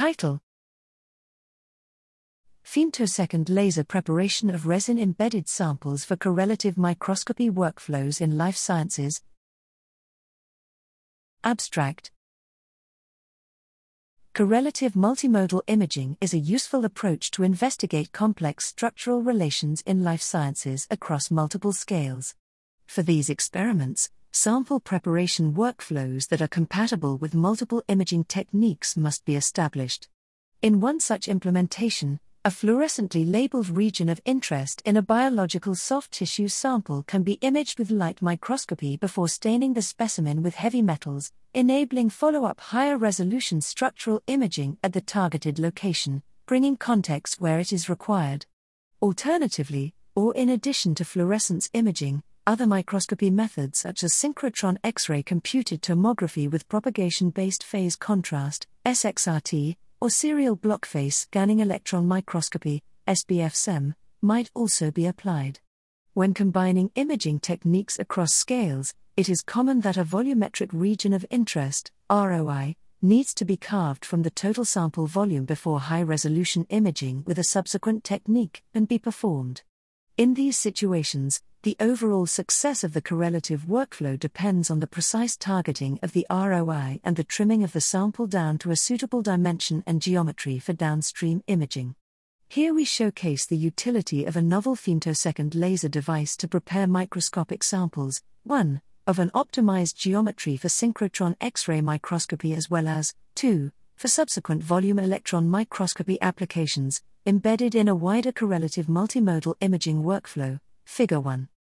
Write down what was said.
Title Femtosecond laser preparation of resin embedded samples for correlative microscopy workflows in life sciences. Abstract Correlative multimodal imaging is a useful approach to investigate complex structural relations in life sciences across multiple scales. For these experiments, sample preparation workflows that are compatible with multiple imaging techniques must be established. In one such implementation, a fluorescently labeled region of interest in a biological soft tissue sample can be imaged with light microscopy before staining the specimen with heavy metals, enabling follow up higher resolution structural imaging at the targeted location, bringing context where it is required. Alternatively, or in addition to fluorescence imaging, other microscopy methods such as synchrotron X ray computed tomography with propagation based phase contrast, SXRT, or serial blockface scanning electron microscopy, SBF SEM, might also be applied. When combining imaging techniques across scales, it is common that a volumetric region of interest, ROI, needs to be carved from the total sample volume before high resolution imaging with a subsequent technique can be performed. In these situations, the overall success of the correlative workflow depends on the precise targeting of the ROI and the trimming of the sample down to a suitable dimension and geometry for downstream imaging. Here we showcase the utility of a novel femtosecond laser device to prepare microscopic samples, 1. of an optimized geometry for synchrotron X ray microscopy as well as, 2. for subsequent volume electron microscopy applications, embedded in a wider correlative multimodal imaging workflow, Figure 1.